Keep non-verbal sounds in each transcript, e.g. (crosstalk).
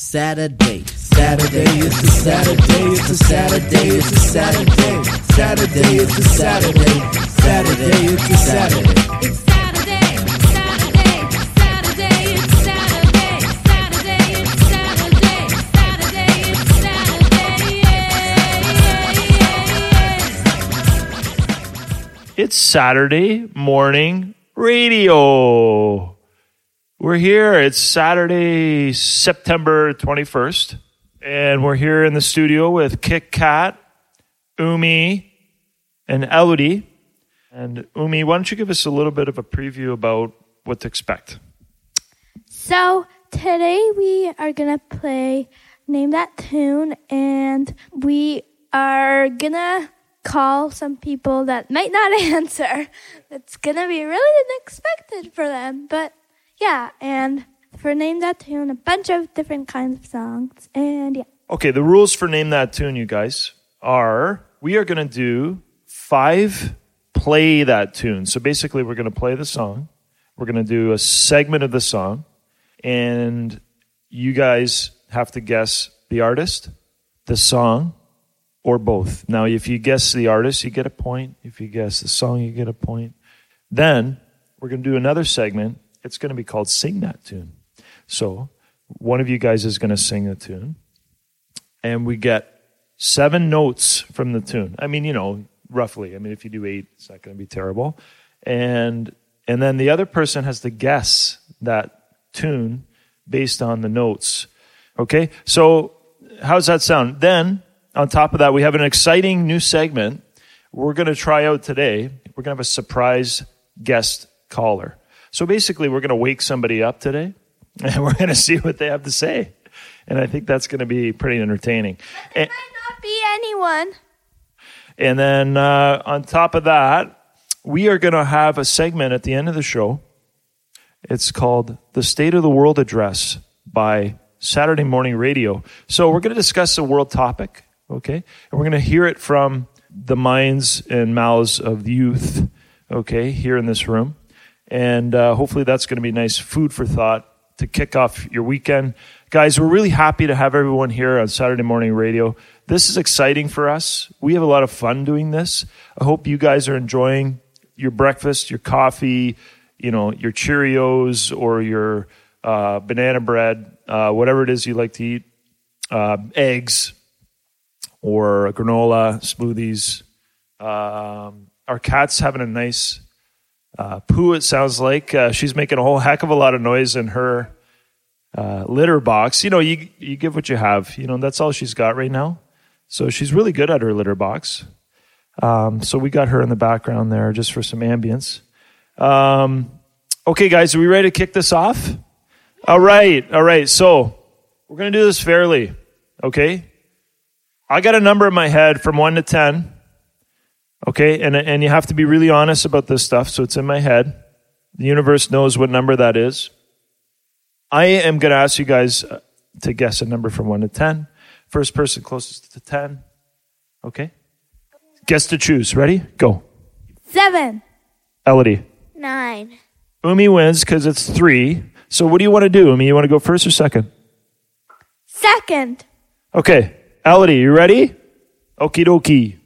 Saturday, Saturday, it's a Saturday, it's a Saturday, it's a Saturday. Saturday, it's a Saturday, Saturday, it's a Saturday. It's Saturday, Saturday, Saturday, it's Saturday, Saturday, it's Saturday, Saturday, it's Saturday, yeah, It's Saturday morning radio. We're here. It's Saturday, September 21st. And we're here in the studio with Kit Kat, Umi, and Elodie. And Umi, why don't you give us a little bit of a preview about what to expect? So today we are gonna play Name That Tune and we are gonna call some people that might not (laughs) answer. It's gonna be really unexpected for them. But yeah, and for Name That Tune, a bunch of different kinds of songs. And yeah. Okay, the rules for Name That Tune, you guys, are we are going to do five play that tune. So basically, we're going to play the song, we're going to do a segment of the song, and you guys have to guess the artist, the song, or both. Now, if you guess the artist, you get a point. If you guess the song, you get a point. Then we're going to do another segment. It's going to be called Sing That Tune. So one of you guys is going to sing the tune and we get seven notes from the tune. I mean, you know, roughly. I mean, if you do eight, it's not going to be terrible. And and then the other person has to guess that tune based on the notes. Okay, so how's that sound? Then on top of that, we have an exciting new segment we're going to try out today. We're going to have a surprise guest caller. So basically, we're going to wake somebody up today, (laughs) and we're going to see what they have to say. And I think that's going to be pretty entertaining. And, Might not be anyone. and then uh, on top of that, we are going to have a segment at the end of the show. It's called The State of the World Address by Saturday Morning Radio. So we're going to discuss a world topic, okay? And we're going to hear it from the minds and mouths of youth, okay, here in this room. And uh, hopefully that's going to be nice food for thought to kick off your weekend. Guys, we're really happy to have everyone here on Saturday Morning Radio. This is exciting for us. We have a lot of fun doing this. I hope you guys are enjoying your breakfast, your coffee, you know, your Cheerios or your uh, banana bread, uh, whatever it is you like to eat, uh, eggs or granola, smoothies. Um, our cat's having a nice uh, poo, it sounds like. Uh, she's making a whole heck of a lot of noise in her uh, litter box. You know, you, you give what you have. You know, that's all she's got right now. So she's really good at her litter box. Um, so we got her in the background there just for some ambience. Um, okay, guys, are we ready to kick this off? All right, all right. So we're going to do this fairly, okay? I got a number in my head from 1 to 10. Okay, and, and you have to be really honest about this stuff, so it's in my head. The universe knows what number that is. I am going to ask you guys uh, to guess a number from 1 to 10. First person closest to 10. Okay? Guess to choose. Ready? Go. Seven. Elodie. Nine. Umi wins because it's three. So what do you want to do, Umi? You want to go first or second? Second. Okay. Elodie, you ready? Okie dokie.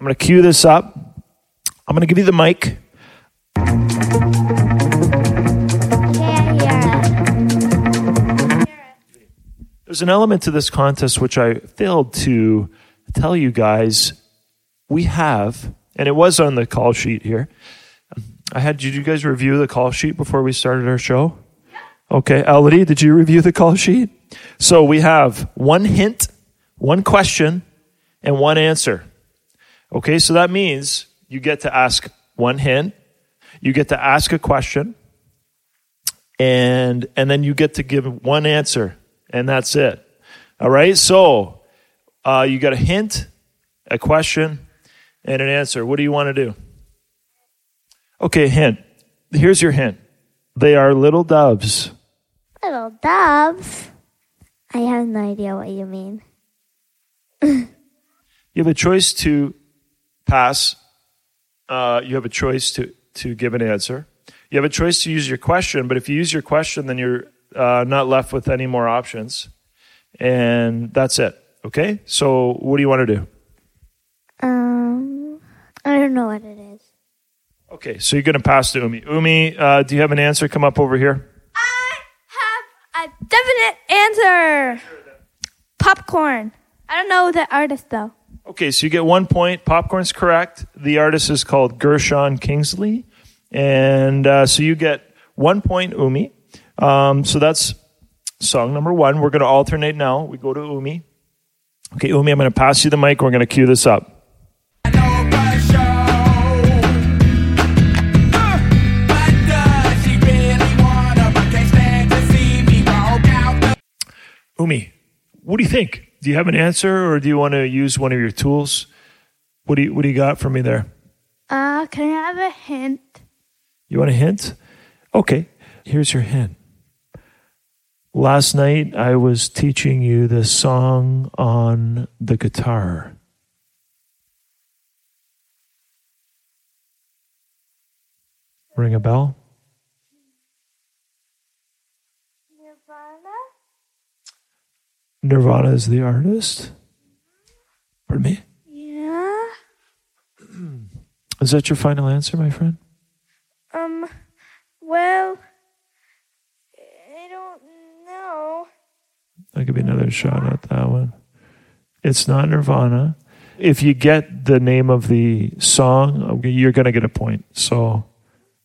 I'm going to cue this up. I'm going to give you the mic. There's an element to this contest which I failed to tell you guys. We have, and it was on the call sheet here. I had, did you guys review the call sheet before we started our show? Okay. Elodie, did you review the call sheet? So we have one hint, one question, and one answer. Okay, so that means you get to ask one hint, you get to ask a question, and and then you get to give one answer, and that's it. All right, so uh, you got a hint, a question, and an answer. What do you want to do? Okay, hint. Here's your hint. They are little doves. Little doves. I have no idea what you mean. You have a choice to pass. Uh, you have a choice to, to give an answer. You have a choice to use your question, but if you use your question, then you're uh, not left with any more options. and that's it. Okay? So, what do you want to do? Um, I don't know what it is. Okay, so you're going to pass to Umi. Umi, uh, do you have an answer? Come up over here. I have a definite answer. Popcorn. I don't know the artist though. Okay, so you get one point. Popcorn's correct. The artist is called Gershon Kingsley. And uh, so you get one point, Umi. Um, so that's song number one. We're going to alternate now. We go to Umi. Okay, Umi, I'm going to pass you the mic. We're going to cue this up. Umi, what do you think? Do you have an answer or do you want to use one of your tools? What do you, what do you got for me there? Uh, can I have a hint? You want a hint? Okay, here's your hint. Last night I was teaching you the song on the guitar. Ring a bell? Nirvana is the artist. Pardon me? Yeah. Is that your final answer, my friend? Um. Well, I don't know. I'll give you another shot at that one. It's not Nirvana. If you get the name of the song, you're going to get a point. So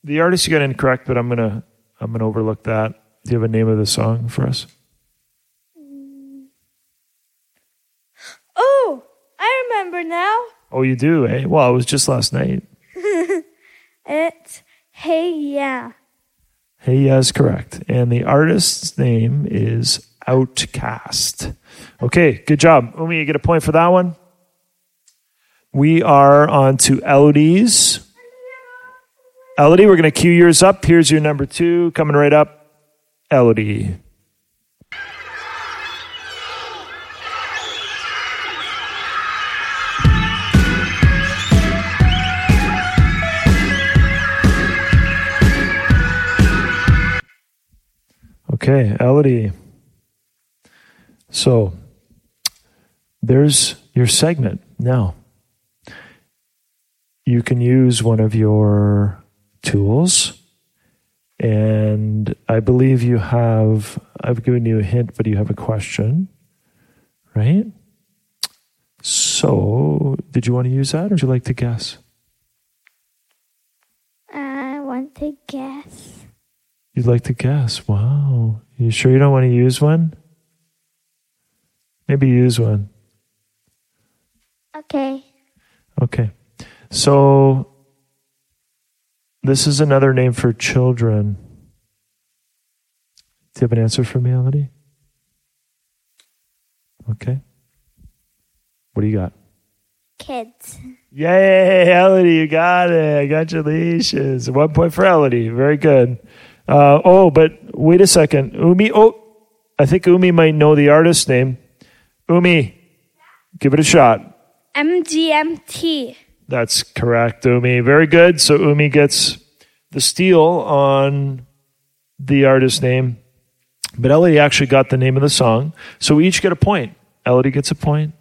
the artist you got incorrect, but I'm going to I'm going to overlook that. Do you have a name of the song for us? Oh, I remember now. Oh, you do, eh? Well, it was just last night. (laughs) It's Hey Yeah. Hey, Yeah is correct. And the artist's name is OutKast. Okay, good job. Umi, you get a point for that one. We are on to Elodie's. Elodie, we're going to cue yours up. Here's your number two coming right up. Elodie. Okay, Elodie. So there's your segment now. You can use one of your tools, and I believe you have, I've given you a hint, but you have a question, right? So, did you want to use that, or would you like to guess? I want to guess. You'd like to guess. Wow. You sure you don't want to use one? Maybe use one. Okay. Okay. So this is another name for children. Do you have an answer for me, Elodie? Okay. What do you got? Kids. Yay, Elodie, you got it. Congratulations. One point for Elodie. Very good. Uh, oh, but wait a second. Umi, oh, I think Umi might know the artist's name. Umi, give it a shot. MGMT. That's correct, Umi. Very good. So Umi gets the steal on the artist name. But Elodie actually got the name of the song. So we each get a point. Elodie gets a point.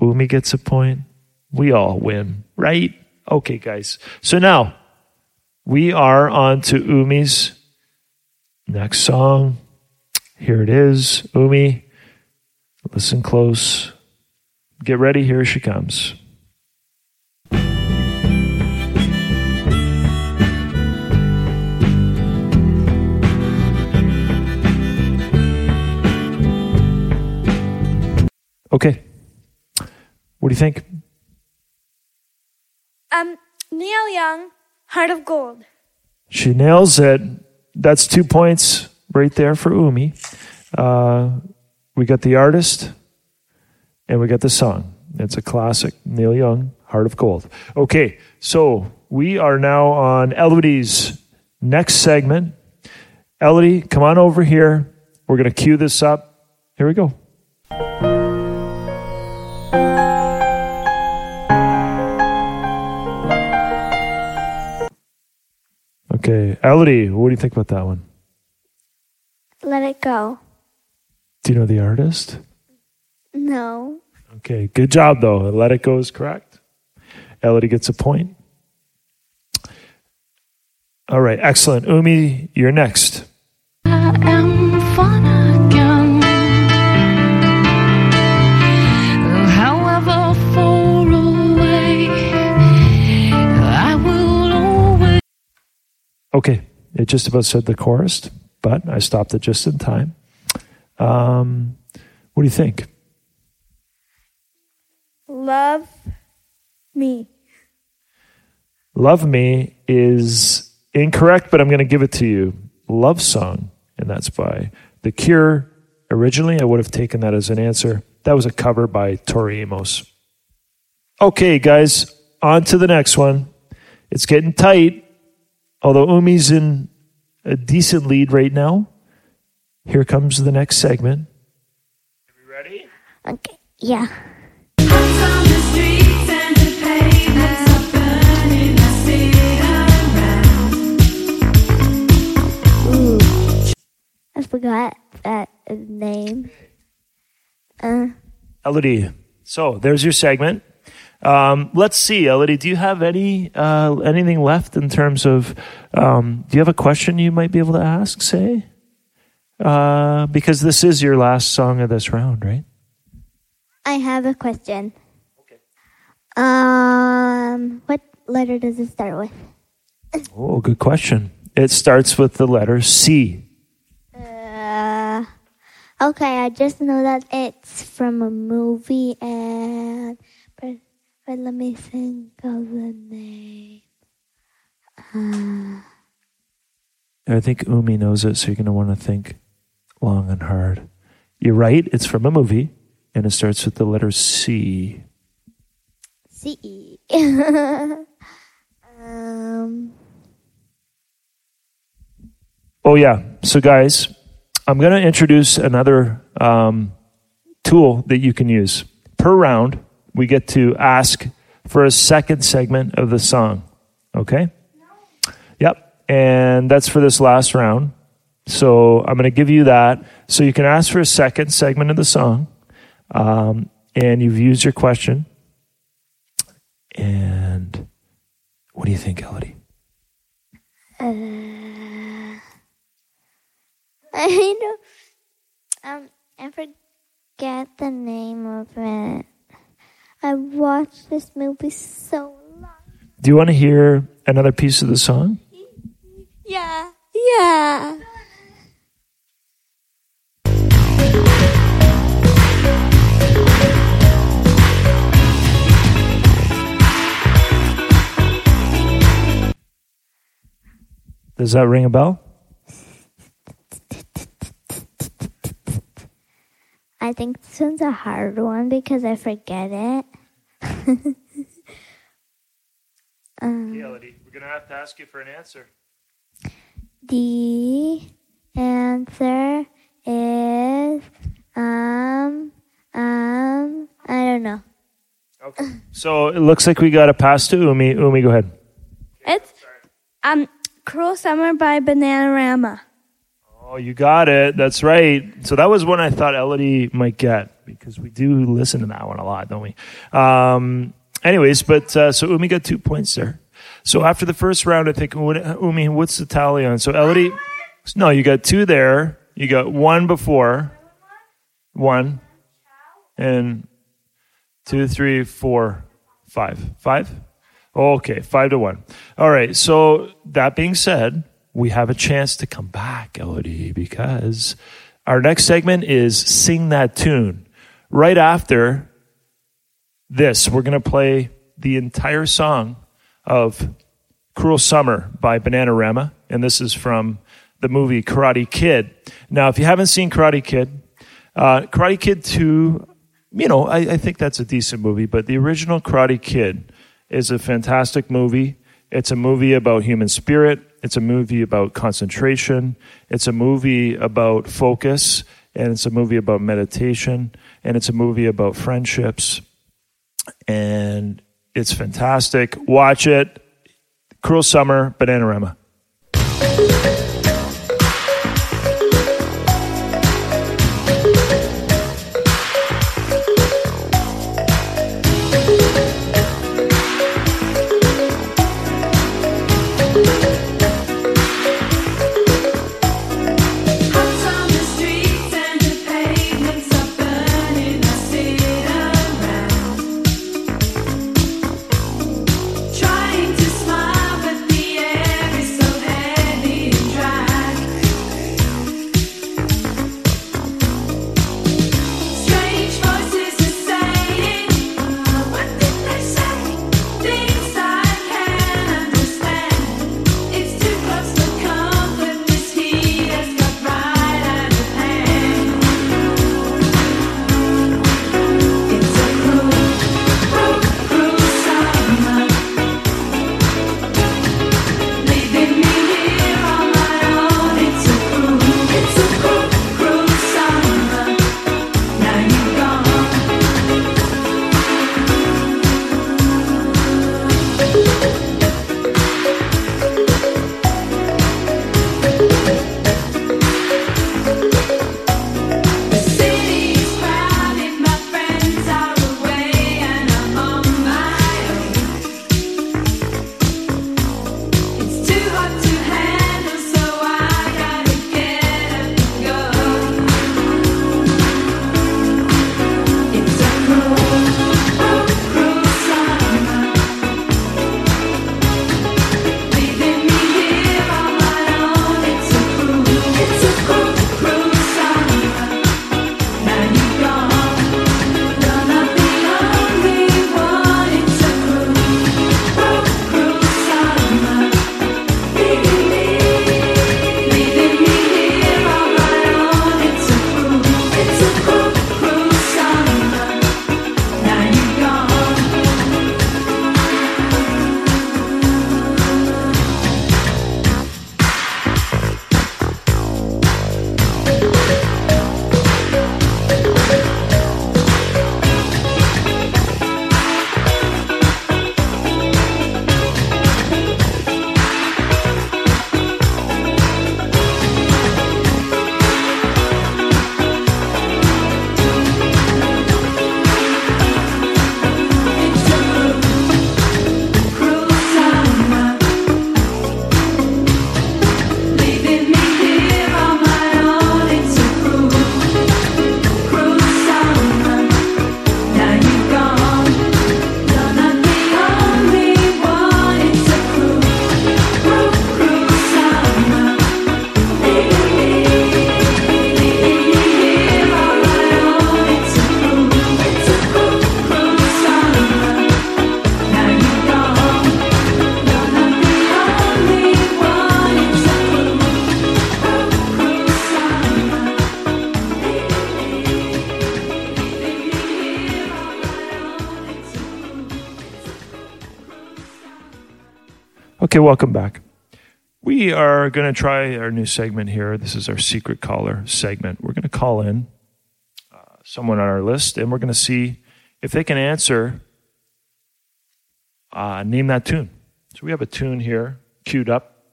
Umi gets a point. We all win, right? Okay, guys. So now we are on to Umi's next song. Here it is. Umi, listen close. Get ready. Here she comes. Okay. What do you think? Um, Neil Young, Heart of Gold. She nails it. That's two points right there for Umi. Uh, we got the artist and we got the song. It's a classic. Neil Young, Heart of Gold. Okay, so we are now on Elodie's next segment. Elodie, come on over here. We're going to cue this up. Here we go. Okay, Elodie, what do you think about that one? Let it go. Do you know the artist? No. Okay, good job though. Let it go is correct. Elodie gets a point. All right, excellent. Umi, you're next. Okay, it just about said the chorus, but I stopped it just in time. Um, what do you think? Love me. Love Me is incorrect, but I'm going to give it to you. Love Song, and that's by The Cure. Originally, I would have taken that as an answer. That was a cover by Tori Amos. Okay, guys, on to the next one. It's getting tight, although Umi's in a decent lead right now. Here comes the next segment. Are we ready? Okay. Yeah. Ooh. I forgot that name. Uh, Elodie. So there's your segment. Um, let's see, Elodie. Do you have any uh, anything left in terms of? Um, do you have a question you might be able to ask? Say, uh, because this is your last song of this round, right? I have a question. Um, what letter does it start with? Oh, good question. It starts with the letter C. Uh, okay, I just know that it's from a movie, and but let me think of the name. Uh, I think Umi knows it, so you're going to want to think long and hard. You're right. It's from a movie, and it starts with the letter C. C. (laughs) um, Oh, yeah. So, guys, I'm going to introduce another um, tool that you can use. Per round, we get to ask for a second segment of the song. Okay? Yep. And that's for this last round. So, I'm going to give you that. So, you can ask for a second segment of the song. Um, and you've used your question. And what do you think, Elodie? uh, (laughs) I know. Um, I forget the name of it. I watched this movie so long. Do you want to hear another piece of the song? Yeah. Yeah. Does that ring a bell? I think this one's a hard one because I forget it. Um, Elodie, we're going to have to ask you for an answer. the answer is um um I don't know. Okay. So it looks like we got a pass to Umi. Umi, go ahead. It's um Cruel Summer by Bananarama. Oh, you got it. That's right. So that was one I thought Elodie might get because we do listen to that one a lot, don't we? Um, anyways, but uh, so Umi got two points there. So after the first round, I think Umi, what's the tally on? So Elodie, no, you got two there. You got one before, one, and two, three, four, five, five. Okay, five to one. All right. So that being said, we have a chance to come back, Elodie, because our next segment is Sing That Tune. Right after this, we're going to play the entire song of Cruel Summer by Bananarama. And this is from the movie Karate Kid. Now, if you haven't seen Karate Kid, uh, Karate Kid 2, you know, I, I think that's a decent movie, but the original Karate Kid is a fantastic movie. It's a movie about human spirit. It's a movie about concentration. It's a movie about focus. And it's a movie about meditation. And it's a movie about friendships. And it's fantastic. Watch it. Cruel Summer, Bananarama. Welcome back. We are going to try our new segment here. This is our secret caller segment. We're going to call in uh, someone on our list, and we're going to see if they can answer. Uh, name that tune. So we have a tune here queued up,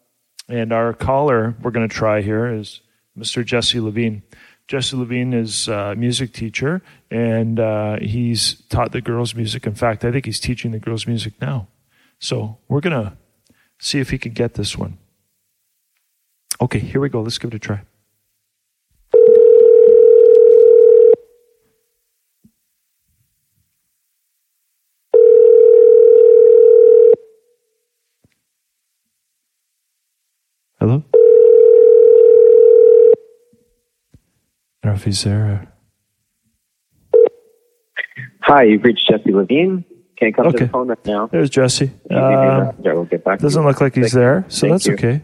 and our caller we're going to try here is Mr. Jesse Levine. Jesse Levine is a music teacher, and uh, he's taught the girls music. In fact, I think he's teaching the girls music now. So we're going to see if he could get this one. Okay, here we go. Let's give it a try. Hello? I don't know if he's there. Hi, you've reached Jesse Levine. Can't come to Okay. the phone right now. There's Jesse. Um, you can leave me a message, I will get back Doesn't look like he's Thank- there, so that's you. okay.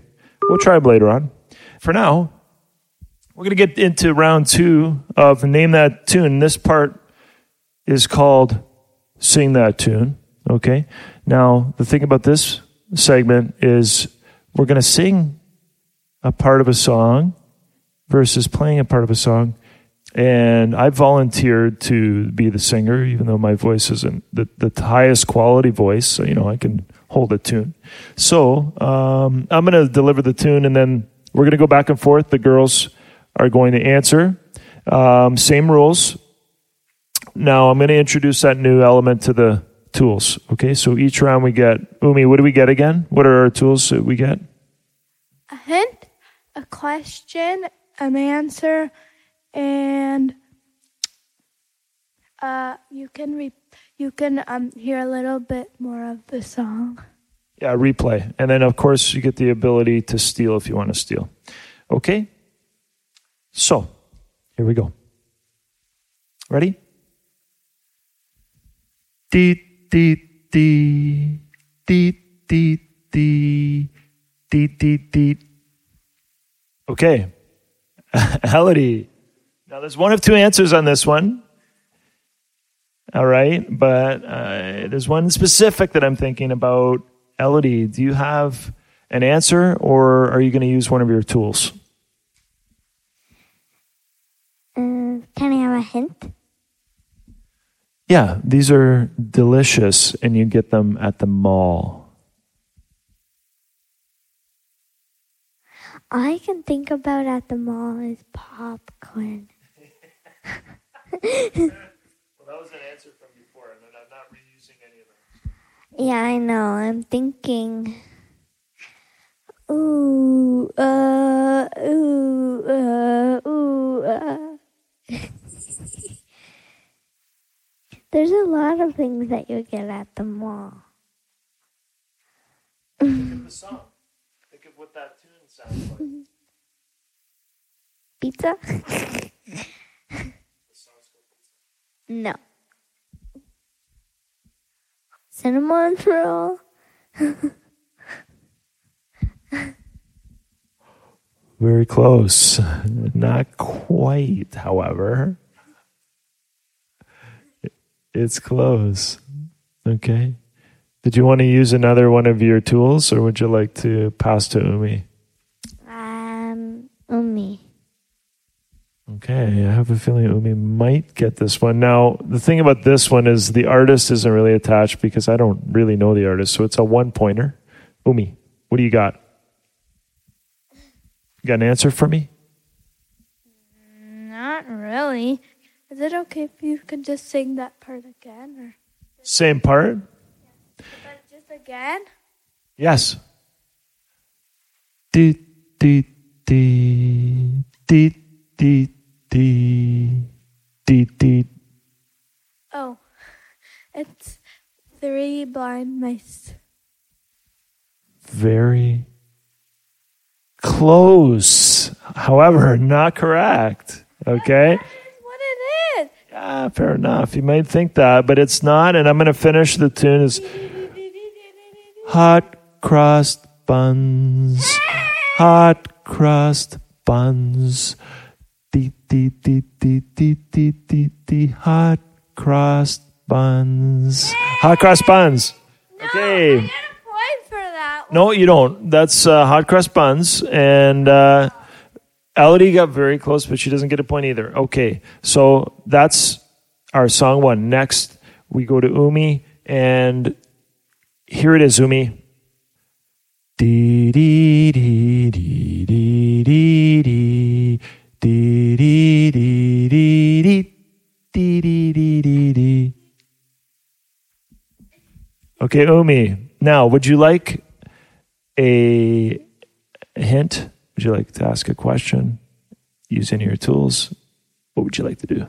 We'll try him later on. For now, we're going to get into round two of Name That Tune. This part is called Sing That Tune. Okay. Now, the thing about this segment is we're going to sing a part of a song versus playing a part of a song. And I volunteered to be the singer, even though my voice isn't the, the highest quality voice. So, you know, I can hold a tune. So um, I'm going to deliver the tune, and then we're going to go back and forth. The girls are going to answer. Um, same rules. Now I'm going to introduce that new element to the tools. Okay, so each round we get Umi. What do we get again? What are our tools that we get? A hint, a question, an answer, and uh, you can re- you can um, hear a little bit more of the song. Yeah, replay. And then, of course, you get the ability to steal if you want to steal. Okay? So, here we go. Ready? Dee, dee, dee, dee, dee, dee, dee, dee, dee. Okay. (laughs) Elodie. Now, there's one of two answers on this one. All right, but uh, there's one specific that I'm thinking about. Elodie, do you have an answer, or are you going to use one of your tools? Uh, can I have a hint? Yeah, these are delicious, and you get them at the mall. All I can think about at the mall is popcorn. Well, that was an answer from before, and I'm not reusing any of them. Yeah, I know. I'm thinking. Ooh, uh, ooh, uh, ooh, uh. (laughs) There's a lot of things that you get at the mall. The song. Think of what that tune sounds like. (laughs) Pizza? (laughs) no. Cinnamon roll? Very close. Not quite, however. It's close. Okay. Did you want to use another one of your tools, or would you like to pass to Umi? Um, Umi. Okay, I have a feeling Umi might get this one. Now, the thing about this one is the artist isn't really attached because I don't really know the artist, so it's a one pointer. Umi, what do you got? You got an answer for me? Not really. Is it okay if you could just sing that part again, or Same part? but just again? Yes. Dee, dee, dee, dee, dee, dee, dee, dee. Oh, it's three blind mice. Very close. However, not correct. Okay? What it is. Yeah, fair enough. You might think that, but it's not. And I'm going to finish the tune is hot crust buns, hot crust buns, dee dee dee dee dee dee dee dee, hot crust buns, hot crust buns. Okay. I get a point for that No, you don't. That's uh, hot crust buns. And uh, Elodie got very close, but she doesn't get a point either. Okay, so that's our song one. Next, we go to Umi, and here it is, Umi. Dee dee dee dee dee dee dee dee dee dee dee dee dee dee dee dee dee. Okay, Umi. Now, would you like a hint? Would you like to ask a question? Use any of your tools? What would you like to do?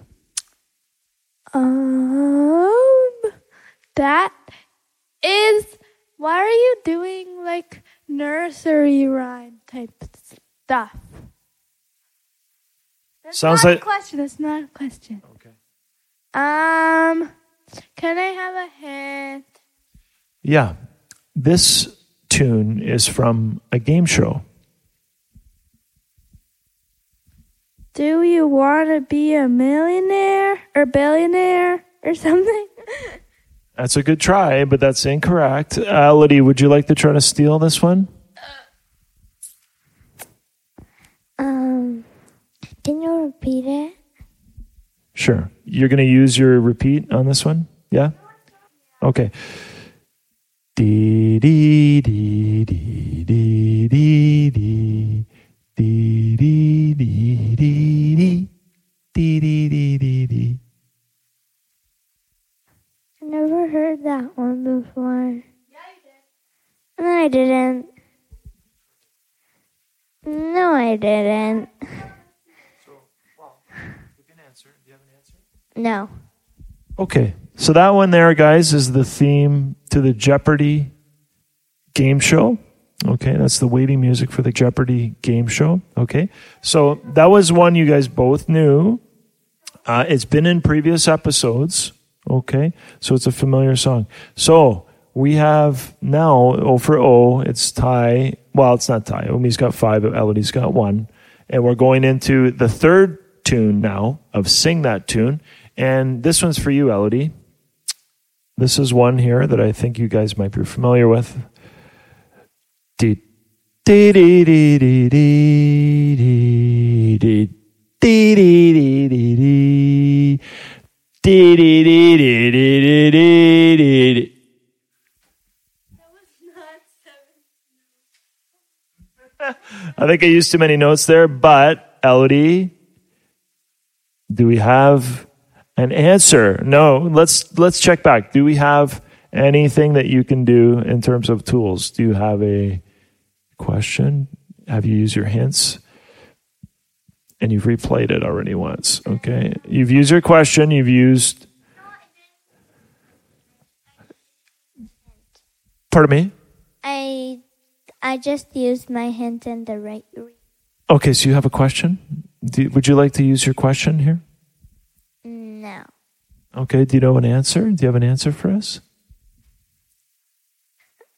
Um, that is. Why are you doing like nursery rhyme type stuff? That's Sounds not like- a question. That's not a question. Okay. Um, can I have a hint? Yeah. This tune is from a game show. Do you want to be a millionaire or billionaire or something? That's a good try, but that's incorrect. Uh, Liddy, would you like to try to steal this one? Um, can you repeat it? Sure. You're going to use your repeat on this one? Yeah? Okay. Dee dee dee dee dee Okay. So that one there, guys, is the theme to the Jeopardy game show. Okay, that's the waiting music for the Jeopardy game show. Okay, so that was one you guys both knew. Uh, it's been in previous episodes. Okay, so it's a familiar song. So we have now O for O. It's tie. Well, it's not tie. Umi's got five, Elodie's got one, and we're going into the third tune now of "Sing That Tune," and this one's for you, Elodie. This is one here that I think you guys might be familiar with. I think I used too many notes there, but Elodie, do we have an answer? No. Let's let's check back. Do we have anything that you can do in terms of tools? Do you have a question? Have you used your hints? And you've replayed it already once. Okay. You've used your question, you've used Pardon me? I I just used my hint in the right. Okay, so you have a question? Do, would you like to use your question here? Okay, do you know an answer? Do you have an answer for us?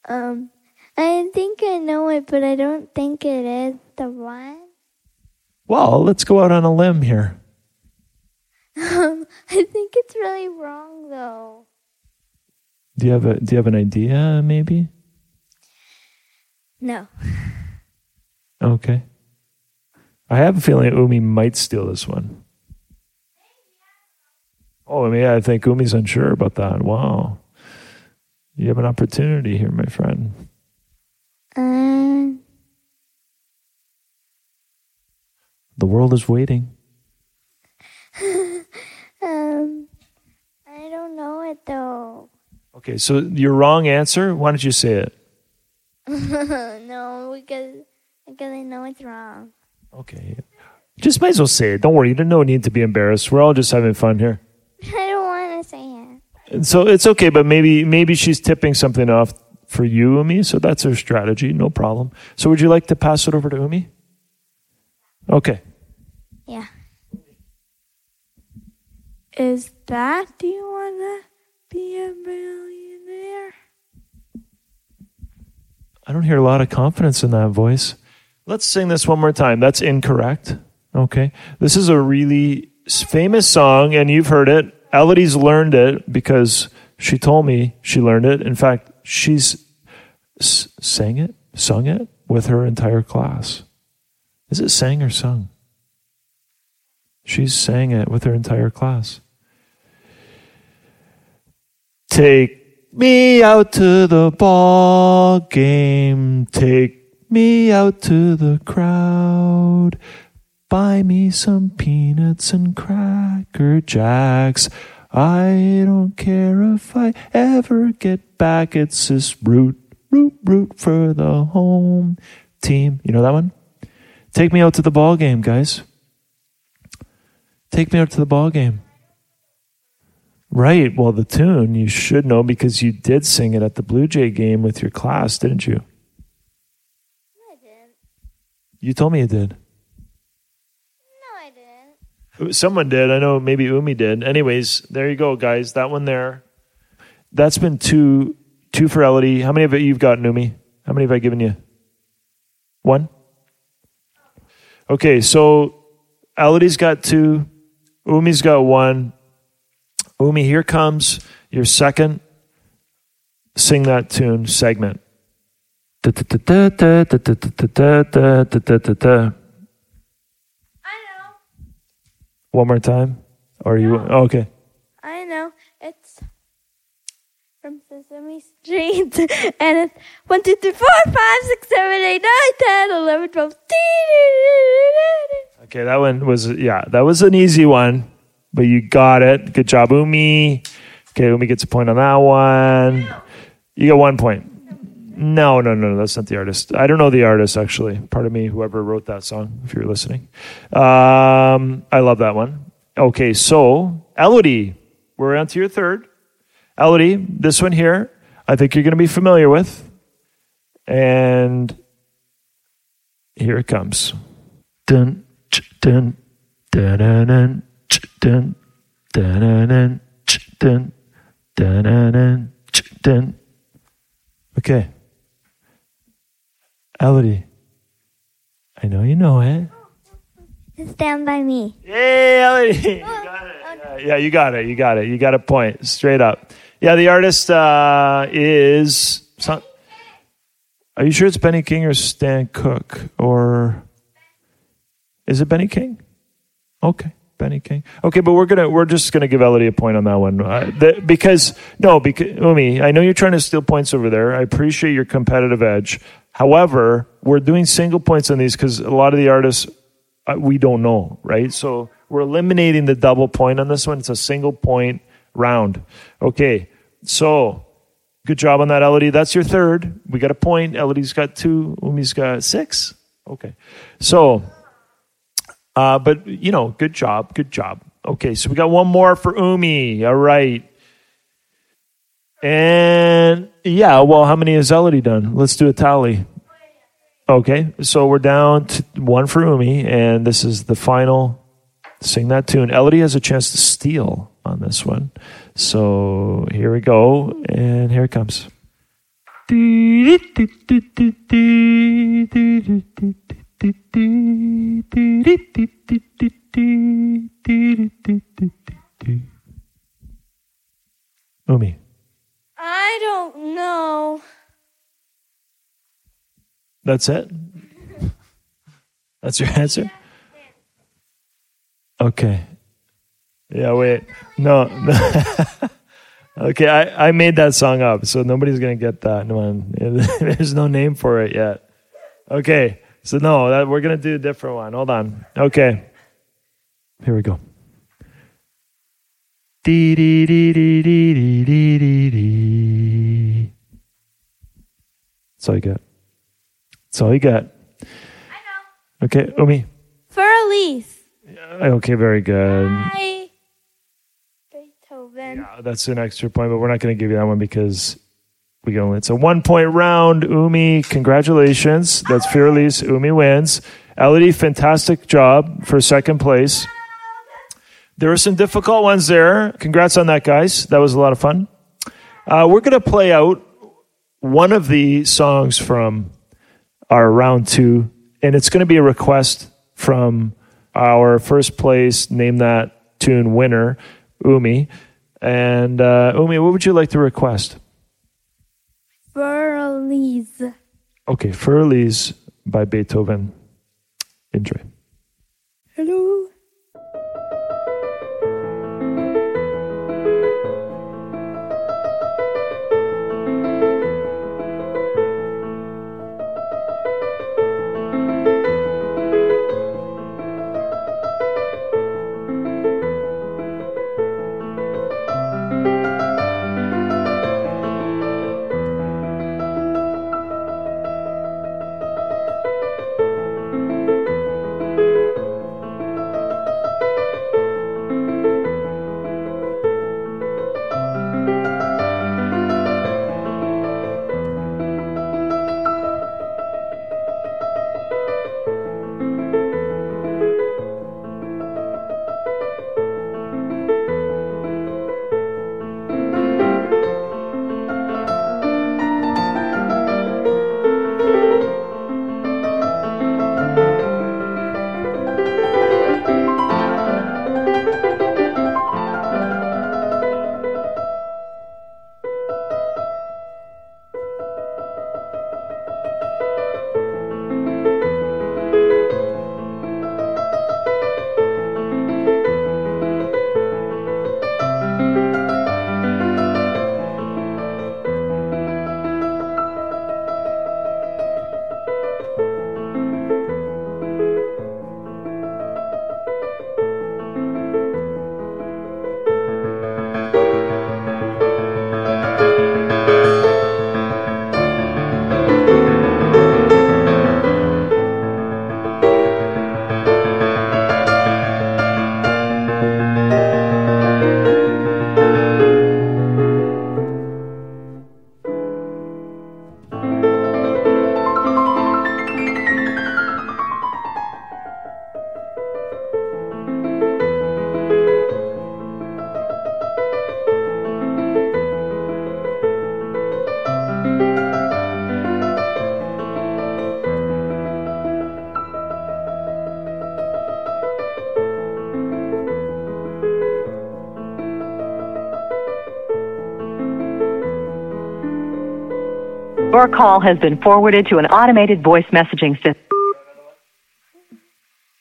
Um, I think I know it, but I don't think it is the one. Well, let's go out on a limb here. Um, (laughs) I think it's really wrong though. Do you have a do you have an idea maybe? No. Okay. I have a feeling Umi might steal this one. Oh, I mean, I think Umi's unsure about that. Wow. You have an opportunity here, my friend. Um, The world is waiting. (laughs) um, I don't know it though. Okay, so your wrong answer, why don't you say it? (laughs) no, because because I know it's wrong. Okay. Just might as well say it. Don't worry. You don't need to be embarrassed. We're all just having fun here. Want to say it. So it's okay, but maybe maybe she's tipping something off for you, Umi. So that's her strategy. No problem. So would you like to pass it over to Umi? Okay. Yeah. Is that do you want to be a millionaire? I don't hear a lot of confidence in that voice. Let's sing this one more time. That's incorrect. Okay. This is a really famous song, and you've heard it. Elodie's learned it because she told me she learned it. In fact, she's sang it, sung it with her entire class. Is it sang or sung? She's sang it with her entire class. Take me out to the ball game. Take me out to the crowd. Buy me some peanuts and cracker jacks. I don't care if I ever get back. It's this root, root, root for the home team. You know that one? Take me out to the ball game, guys. Take me out to the ball game. Right. Well, the tune you should know because you did sing it at the Blue Jay game with your class, didn't you? I didn't. You told me you did. Someone did. I know maybe Umi did. Anyways, there you go, guys. That one there. That's been two two for Elodie. How many of it you've gotten, Umi? How many have I given you? One? Okay, so Elodie's got two. Umi's got one. Umi, here comes your second sing that tune segment. I know. One more time? Or you oh, okay. I know. It's from Sesame Street. (laughs) and it's 1, 2, 3, 4, 5, 6, 7, 8, 9, 10, 11, 12. (laughs) Okay, that one was yeah, that was an easy one, but you got it. Good job, Umi. Okay, Umi gets a point on that one. You got one point. No, no, no, no, that's not the artist. I don't know the artist actually. Pardon me, whoever wrote that song, if you're listening. Um, I love that one. Okay, so Elodie, we're on to your third. Elodie, this one here, I think you're going to be familiar with, and here it comes. Dun, ch, dun, dun, dun, dun, ch, dun. Okay. Elodie, I know you know it. Stand by me. Yay, Elodie! You got it. Yeah, yeah, you got it. You got it. You got a point. Straight up. Yeah, the artist uh, is. Some, are you sure it's Benny King or Stan Cook? Or is it Benny King? Okay, Benny King. Okay, but we're gonna we're just gonna give Elodie a point on that one uh, the, because no, because Umi, I know you're trying to steal points over there. I appreciate your competitive edge. However, we're doing single points on these because a lot of the artists uh, we don't know, right? So we're eliminating the double point on this one. It's a single point round. Okay, so good job on that, Elodie. That's your third. We got a point. Elodie's got two. Umi's got six. Okay, so, uh, but you know, good job, good job. Okay, so we got one more for Umi. All right. And yeah, well, how many has Elodie done? Let's do a tally. Okay, so we're down to one for Umi, and this is the final. Sing that tune. Elodie has a chance to steal on this one. So here we go, and here it comes. Umi. I don't know. That's it? That's your answer? Okay. Yeah, wait. No. (laughs) okay, I, I made that song up, so nobody's going to get that one. (laughs) There's no name for it yet. Okay, so no, that, we're going to do a different one. Hold on. Okay. Here we go. Dee dee dee dee dee dee dee. That's all you get. That's all you got. I know. Okay, Umi. For Elise. Okay, very good. Hi. Beethoven. Yeah, that's an extra point, but we're not going to give you that one because we can only. It's a one point round. Umi, congratulations. That's for Elise. Umi wins. Elodie, fantastic job for second place. There were some difficult ones there. Congrats on that, guys. That was a lot of fun. Uh, we're going to play out one of the songs from our round two, and it's going to be a request from our first place, name that tune winner, Umi. And uh, Umi, what would you like to request? Furlies. Okay, Furlies by Beethoven. Enjoy. Hello. Call has been forwarded to an automated voice messaging system.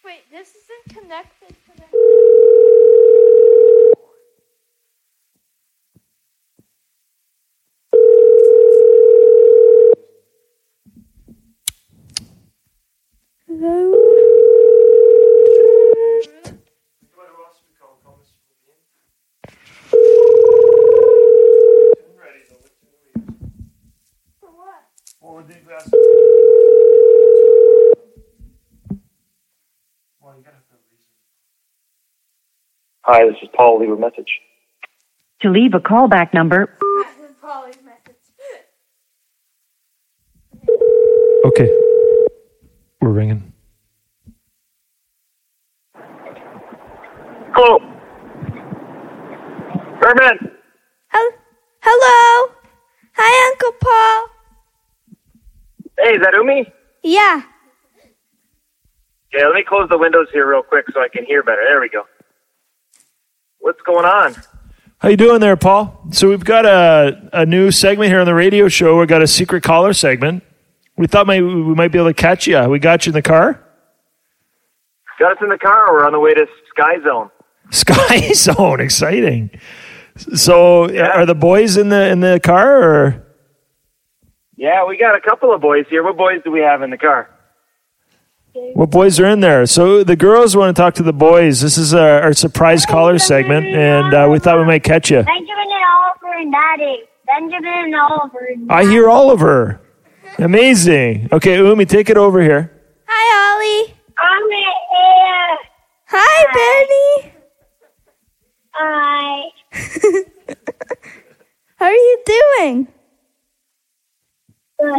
Wait, this isn't connected to the. Hello. Hi, this is Paul. Leave a message. To leave a callback number, Okay. We're ringing. Hello. Herman. Hel- Hello. Hi, Uncle Paul. Hey, is that Umi? Yeah. Okay, let me close the windows here real quick so I can hear better. There we go. What's going on? How you doing there, Paul? So we've got a, a new segment here on the radio show. We've got a secret caller segment. We thought maybe we might be able to catch you. We got you in the car? Got us in the car. We're on the way to Sky Zone. (laughs) Sky Zone, exciting. So Yeah. are the boys in the in the car or Yeah, we got a couple of boys here. What boys do we have in the car? what boys are in there? So the girls want to talk to the boys. This is our, our surprise caller segment, and uh, we thought we might catch you. Benjamin and Oliver and Daddy. Benjamin and Oliver. And I hear Oliver. Amazing. Okay, Umi, take it over here. Hi, Ollie. I'm here. Hi, Benny. Hi. (laughs) How are you doing? Where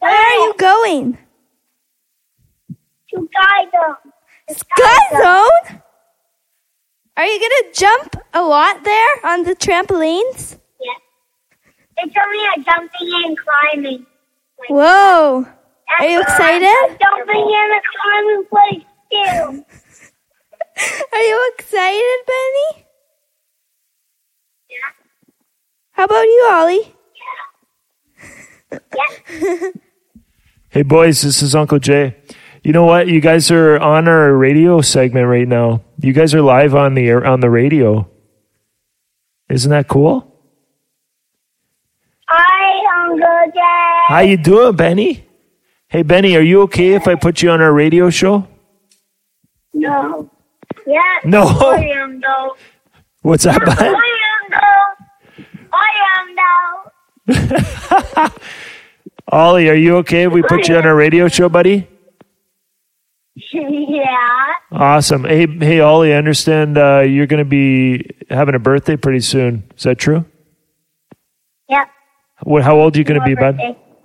are you going? To guide them. Sky Zone? Are you gonna jump a lot there on the trampolines? Yeah. It's only a jumping and climbing. Whoa. Are you excited? jumping and a climbing place too. (laughs) Are you excited, Benny? How about you, Ollie? (laughs) Yeah. hey, boys, this is Uncle Jay. You know what? You guys are on our radio segment right now. You guys are live on the air, on the radio. Isn't that cool? Hi, Uncle Jay. How you doing, Benny? Hey, Benny, are you okay if I put you on our radio show? No. Yeah. No. I am though. What's that, (laughs) bud? I am. I. (laughs) Ollie, are you okay we put you on our radio show, buddy? (laughs) yeah. Awesome. Hey, hey, Ollie, I understand uh, you're going to be having a birthday pretty soon. Is that true? Yep. What? How old are you going to be, bud?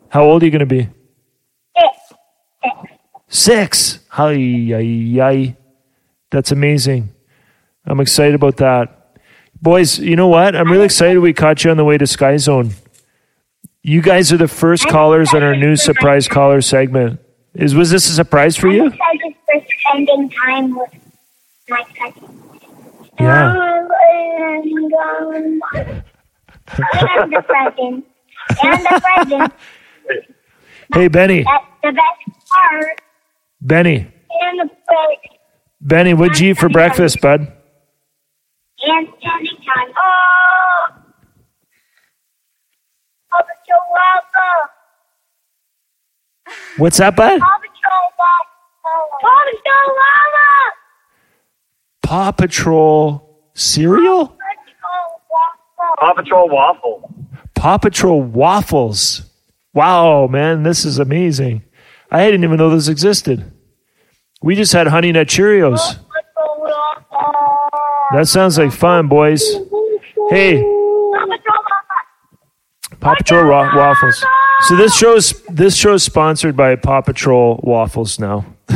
How old are you going to be? Six. Six. Six. Hi, hi, hi. That's amazing. I'm excited about that. Boys, you know what? I'm really excited we caught you on the way to Sky Zone. You guys are the first callers on our new surprise caller segment. Is was this a surprise for you? excited for spending time with my cousin. Yeah. (laughs) And, um, and the present. And the present. Hey Benny, That's the best part. Benny, And the break. Benny, what'd you eat for breakfast, bud? And spending time. Oh! Paw Patrol Waffle. What's that, bud? Paw Patrol Waffle. Paw Patrol Waffle. Paw Patrol cereal? Paw Patrol waffle. Paw Patrol waffles. Wow, man, this is amazing. I didn't even know this existed. We just had Honey Nut Cheerios. That sounds like fun, boys. Hey, Paw Patrol wa- waffles. So this show's this show's sponsored by Paw Patrol waffles now. (laughs)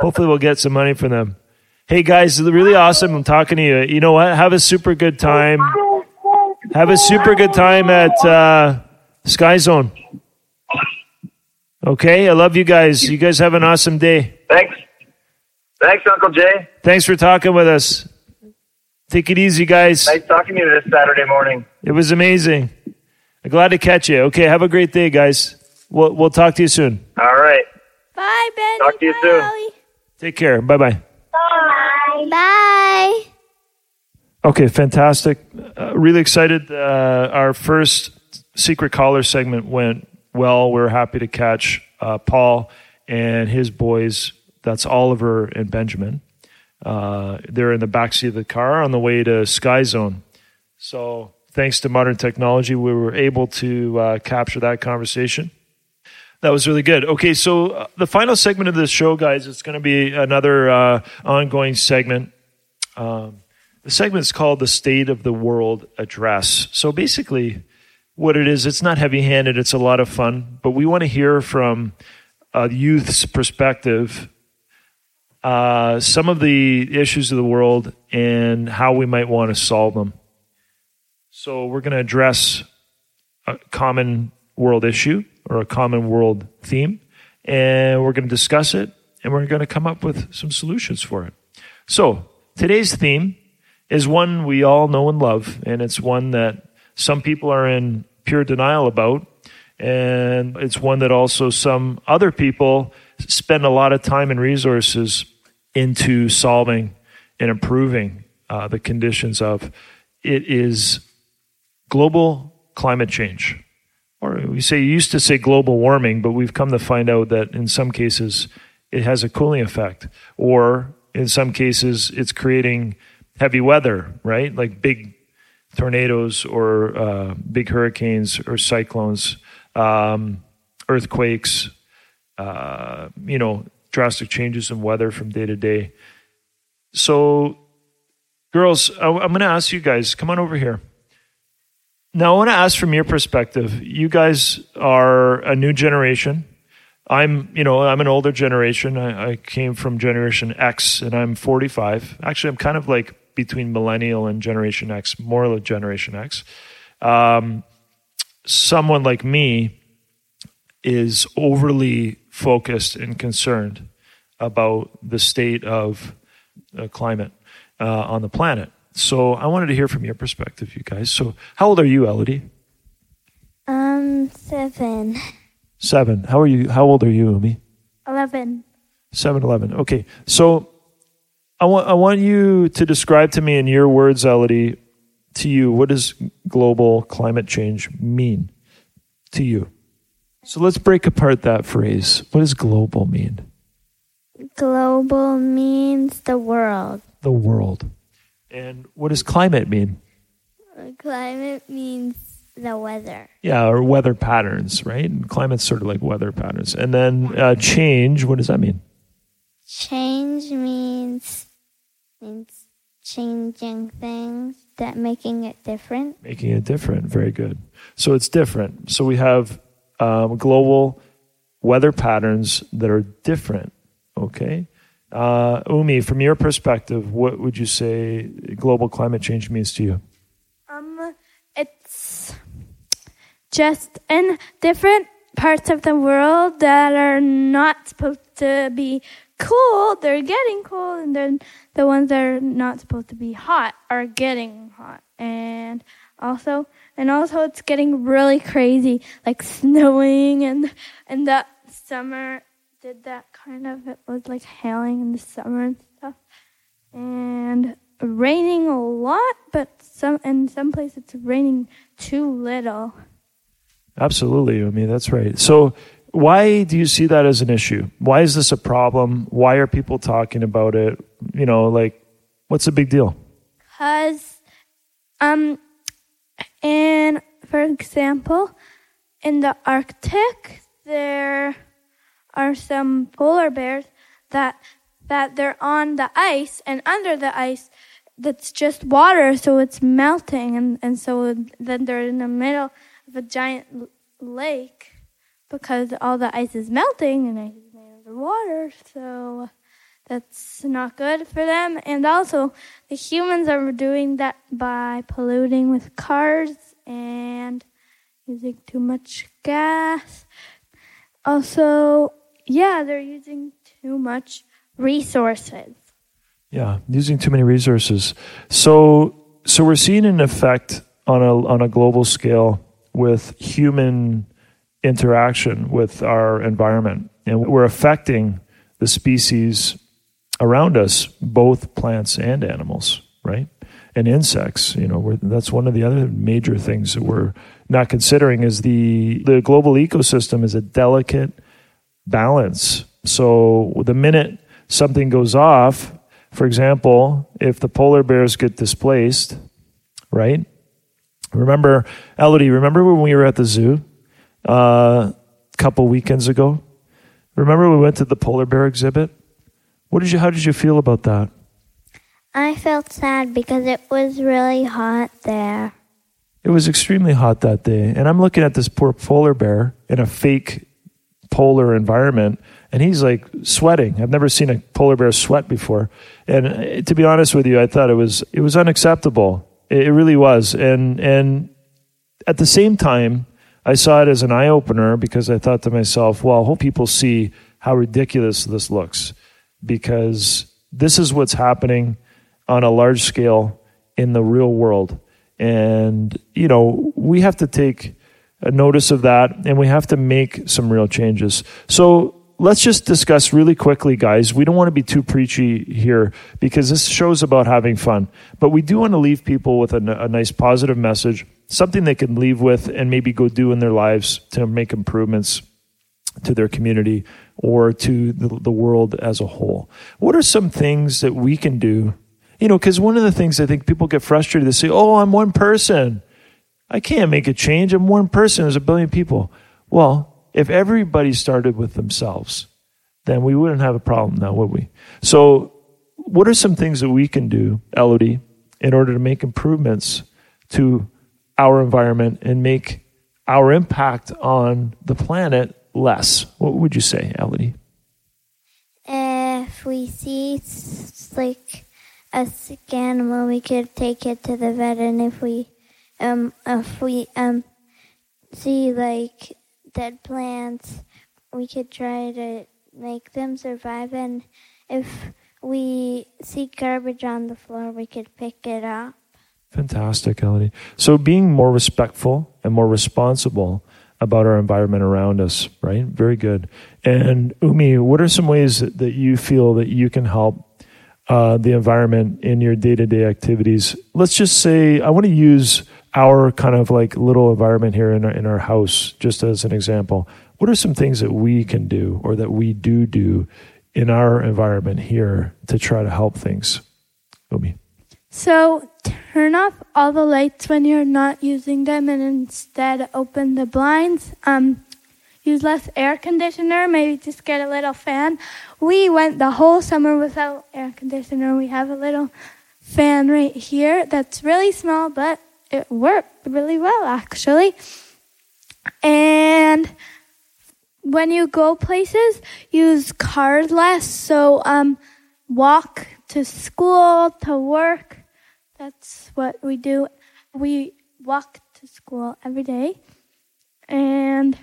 Hopefully, we'll get some money from them. Hey guys, really awesome. I'm talking to you. You know what? Have a super good time. Have a super good time at uh, Sky Zone. Okay, I love you guys. You guys have an awesome day. Thanks. Thanks, Uncle Jay. Thanks for talking with us. Take it easy, guys. Nice talking to you this Saturday morning. It was amazing. I'm glad to catch you. Okay, have a great day, guys. We'll we'll talk to you soon. All right. Bye, Benny. Talk to you Bye, soon. Ollie. Take care. Bye bye. Bye. Bye. Okay, fantastic. Uh, really excited. Uh, our first secret caller segment went well. We're happy to catch uh, Paul and his boys. That's Oliver and Benjamin. Uh, they're in the backseat of the car on the way to Sky Zone. So, thanks to modern technology, we were able to uh, capture that conversation. That was really good. Okay, so uh, the final segment of this show, guys, it's going to be another uh, ongoing segment. Um, the segment is called the State of the World Address. So basically, what it is, it's not heavy handed, it's a lot of fun, but we want to hear from a youth's perspective uh, some of the issues of the world and how we might want to solve them. So we're going to address a common world issue or a common world theme, and we're going to discuss it and we're going to come up with some solutions for it. So today's theme is one we all know and love, and it's one that some people are in pure denial about, and it's one that also some other people spend a lot of time and resources into solving and improving uh, the conditions of. It is global climate change. Or we say you used to say global warming, but we've come to find out that in some cases it has a cooling effect, or in some cases it's creating heavy weather, right? Like big tornadoes or uh, big hurricanes or cyclones, um, earthquakes, uh, you know, drastic changes in weather from day to day. So, girls, I- I'm going to ask you guys, come on over here. Now, I want to ask from your perspective. You guys are a new generation. I'm, you know, I'm an older generation. I, I came from Generation X, and I'm 45. Actually, I'm kind of like between Millennial and Generation X, more like Generation X. Um, someone like me is overly focused and concerned about the state of uh, climate uh, on the planet. So I wanted to hear from your perspective, you guys. So how old are you, Elodie? Um, seven. Seven. How are you? How old are you, Umi? 11. Seven, eleven. Okay. So I want I want you to describe to me in your words, Elodie, to you, what does global climate change mean to you? So let's break apart that phrase. What does global mean? Global means the world. The world. And what does climate mean? Climate means the weather. Yeah, or weather patterns, right? And climate's sort of like weather patterns. And then uh, change, what does that mean? Change means means changing things that making it different. Making it different. Very good. So it's different. So we have um, global weather patterns that are different. Okay. Uh, Umi, from your perspective, what would you say global climate change means to you? Um, it's just in different parts of the world that are not supposed to be cool, they're getting cold, and then the ones that are not supposed to be hot are getting hot. And also, and also, it's getting really crazy, like snowing, and and that summer did that kind of. It was like hailing in the summer and stuff, and raining a lot, but some in some places it's raining too little. Absolutely, i mean that's right. So, why do you see that as an issue? Why is this a problem? Why are people talking about it? You know, like, what's the big deal? Cause, um, and for example, in the Arctic, there are some polar bears that that they're on the ice, and under the ice, that's just water, so it's melting, and and so then they're in the middle of a giant lake because all the ice is melting, and ice is made of water, so that's not good for them. And also, the humans are doing that by polluting with cars and using too much gas. Also, yeah, they're using too much resources. Yeah, using too many resources. So, so we're seeing an effect on a on a global scale with human interaction with our environment, and we're affecting the species around us, both plants and animals, right? And insects. You know, that's one of the other major things that we're not considering is the the global ecosystem is a delicate balance. So the minute something goes off, for example, if the polar bears get displaced, right? Remember, Elodie, remember when we were at the zoo uh, a couple weekends ago? Remember we went to the polar bear exhibit? What did you how did you feel about that? I felt sad because it was really hot there. It was extremely hot that day, and I'm looking at this poor polar bear in a fake polar environment, and he's like sweating. I've never seen a polar bear sweat before, and uh, to be honest with you, I thought it was it was unacceptable. It, it really was, and and at the same time, I saw it as an eye opener because I thought to myself, well, I hope people see how ridiculous this looks, because this is what's happening on a large scale in the real world. And, you know, we have to take a notice of that and we have to make some real changes. So let's just discuss really quickly, guys. We don't want to be too preachy here because this show's about having fun. But we do want to leave people with a nice positive message, something they can leave with and maybe go do in their lives to make improvements to their community or to the, the world as a whole. What are some things that we can do? You know, because one of the things I think people get frustrated, they say, Oh, I'm one person. I can't make a change. I'm one person. There's a billion people. Well, if everybody started with themselves, then we wouldn't have a problem now, would we? So, what are some things that we can do, Elodie, in order to make improvements to our environment and make our impact on the planet less? What would you say, Elodie? If we see like a sick animal, we could take it to the vet, and if we um if we um see like dead plants, we could try to make them survive, and if we see garbage on the floor, we could pick it up. Fantastic, Elodie. So being more respectful and more responsible about our environment around us, right? Very good. And Umi, what are some ways that, you feel that you can help uh, the environment in your day-to-day activities? Let's just say I want to use our kind of like little environment here in our, in our house just as an example. What are some things that we can do or that we do do in our environment here to try to help things? Umi. So turn off all the lights when you're not using them and instead open the blinds. Um, use less air conditioner, maybe just get a little fan. We went the whole summer without air conditioner. We have a little fan right here that's really small, but it worked really well actually. And when you go places, use cars less. So um, walk to school, to work. That's what we do. We walk to school every day. And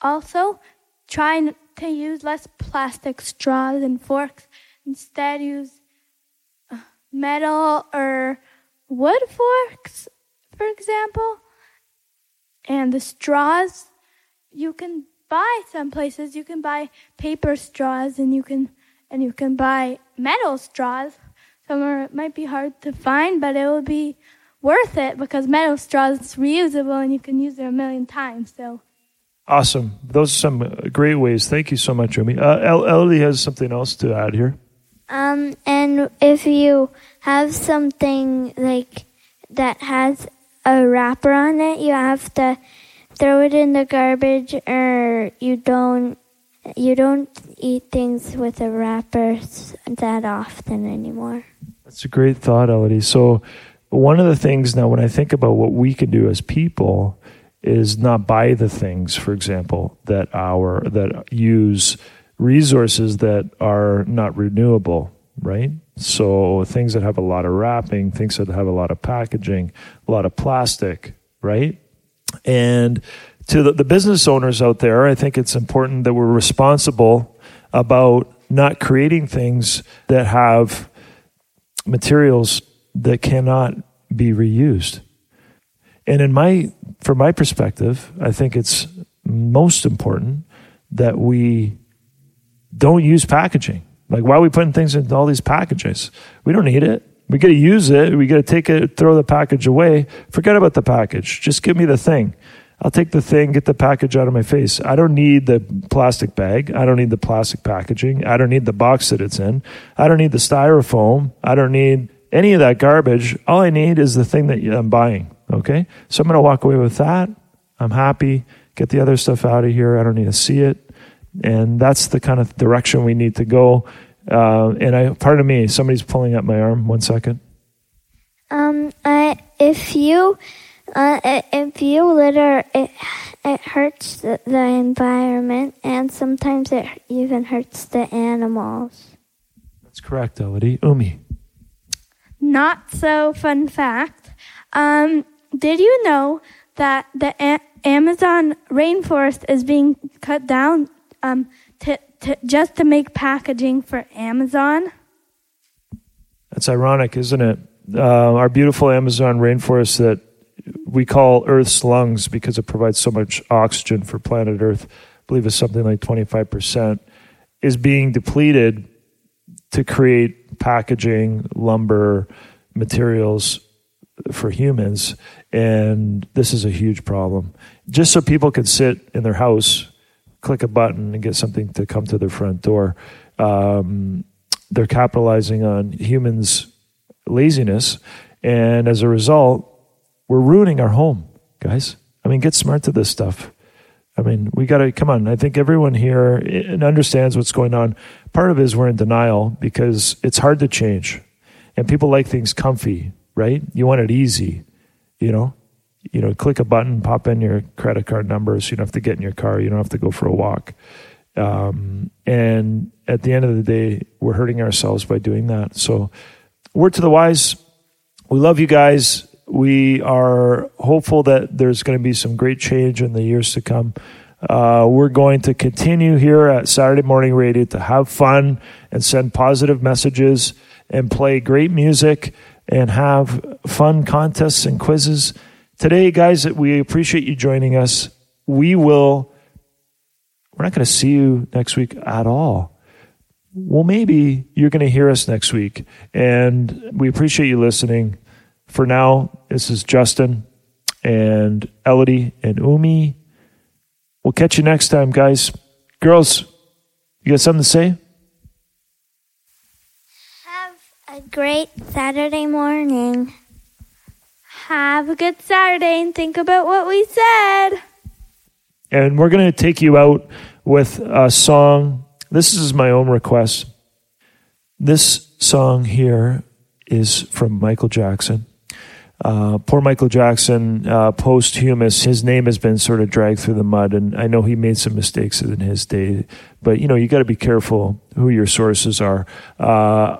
also try n- to use less plastic straws and forks. Instead, use uh, metal or wood forks, for example. And the straws, you can buy some places. You can buy paper straws, and you can and you can buy metal straws. Somewhere it might be hard to find, but it will be worth it because metal straws is reusable and you can use it a million times. So Awesome. Those are some uh, great ways. Thank you so much, Umi. Uh, El- Elodie has something else to add here. Um, and if you have something like that has a wrapper on it, you have to throw it in the garbage, or you don't. You don't eat things with a wrapper that often anymore. That's a great thought, Elodie. So, one of the things now, when I think about what we can do as people, is not buy the things, for example, that our that use resources that are not renewable, right? So things that have a lot of wrapping, things that have a lot of packaging, a lot of plastic, right? And to the, the business owners out there, I think it's important that we're responsible about not creating things that have materials that cannot be reused. And in my from my perspective, I think it's most important that we don't use packaging. Like why are we putting things in all these packages? We don't need it. We got to use it. We got to take it, throw the package away. Forget about the package. Just give me the thing. I'll take the thing, get the package out of my face. I don't need the plastic bag. I don't need the plastic packaging. I don't need the box that it's in. I don't need the styrofoam. I don't need any of that garbage. All I need is the thing that I'm buying. Okay? So I'm going to walk away with that. I'm happy. Get the other stuff out of here. I don't need to see it. And that's the kind of direction we need to go. Uh, and I, pardon me, somebody's pulling up my arm. One second. Um, I, if you, uh, if you litter, it it hurts the, the environment, and sometimes it even hurts the animals. That's correct, Elodie. Umi. Not so fun fact. Um, did you know that the a- Amazon rainforest is being cut down um, to, to just to make packaging for Amazon? That's ironic, isn't it? Uh, our beautiful Amazon rainforest that we call Earth's lungs because it provides so much oxygen for planet Earth, I believe it's something like 25%, is being depleted to create packaging, lumber, materials for humans. And this is a huge problem. Just so people can sit in their house, click a button, and get something to come to their front door. Um, they're capitalizing on humans' laziness. And as a result, we're ruining our home, guys. I mean, get smart to this stuff. I mean, we got to come on. I think everyone here understands what's going on. Part of it is we're in denial because it's hard to change, and people like things comfy, right? You want it easy, you know. You know, click a button, pop in your credit card numbers. You don't have to get in your car. You don't have to go for a walk. Um, and at the end of the day, we're hurting ourselves by doing that. So, word to the wise, we love you guys. We are hopeful that there's going to be some great change in the years to come. Uh, we're going to continue here at Saturday Morning Radio to have fun and send positive messages and play great music and have fun contests and quizzes. Today, guys, we appreciate you joining us. We will, we're not going to see you next week at all. Well, maybe you're going to hear us next week. And we appreciate you listening. For now, this is Justin and Elodie and Umi. We'll catch you next time, guys. Girls, you got something to say? Have a great Saturday morning. Have a good Saturday and think about what we said. And we're going to take you out with a song. This is my own request. This song here is from Michael Jackson. Uh, poor Michael Jackson, uh, posthumous, his name has been sort of dragged through the mud, and I know he made some mistakes in his day, but you know, you got to be careful who your sources are. Uh,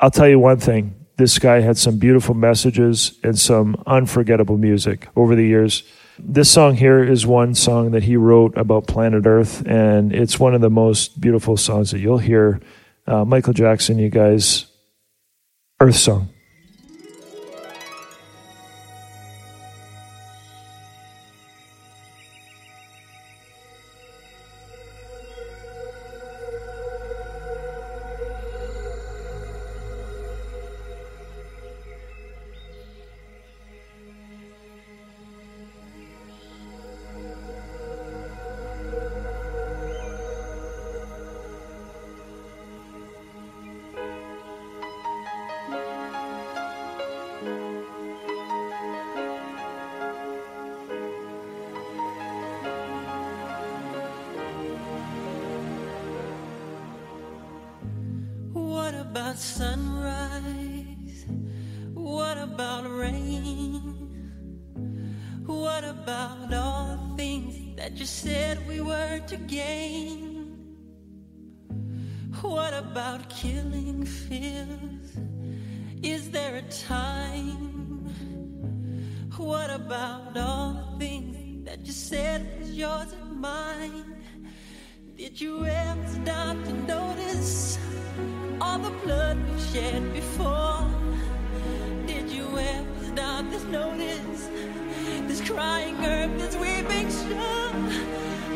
I'll tell you one thing this guy had some beautiful messages and some unforgettable music over the years. This song here is one song that he wrote about planet Earth, and it's one of the most beautiful songs that you'll hear. Uh, Michael Jackson, you guys, Earth Song. About killing fears? Is there a time? What about all the things that you said was yours and mine? Did you ever stop to notice all the blood we've shed before? Did you ever stop to notice this crying earth, this weeping shore?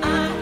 What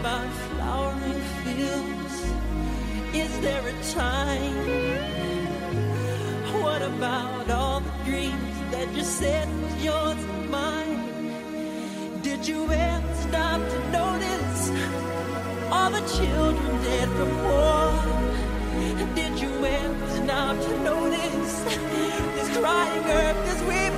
About flowering fields? Is there a time? What about all the dreams that you said was yours and mine? Did you ever stop to notice? all the children dead war. Did you ever stop to notice this crying earth, this weeping?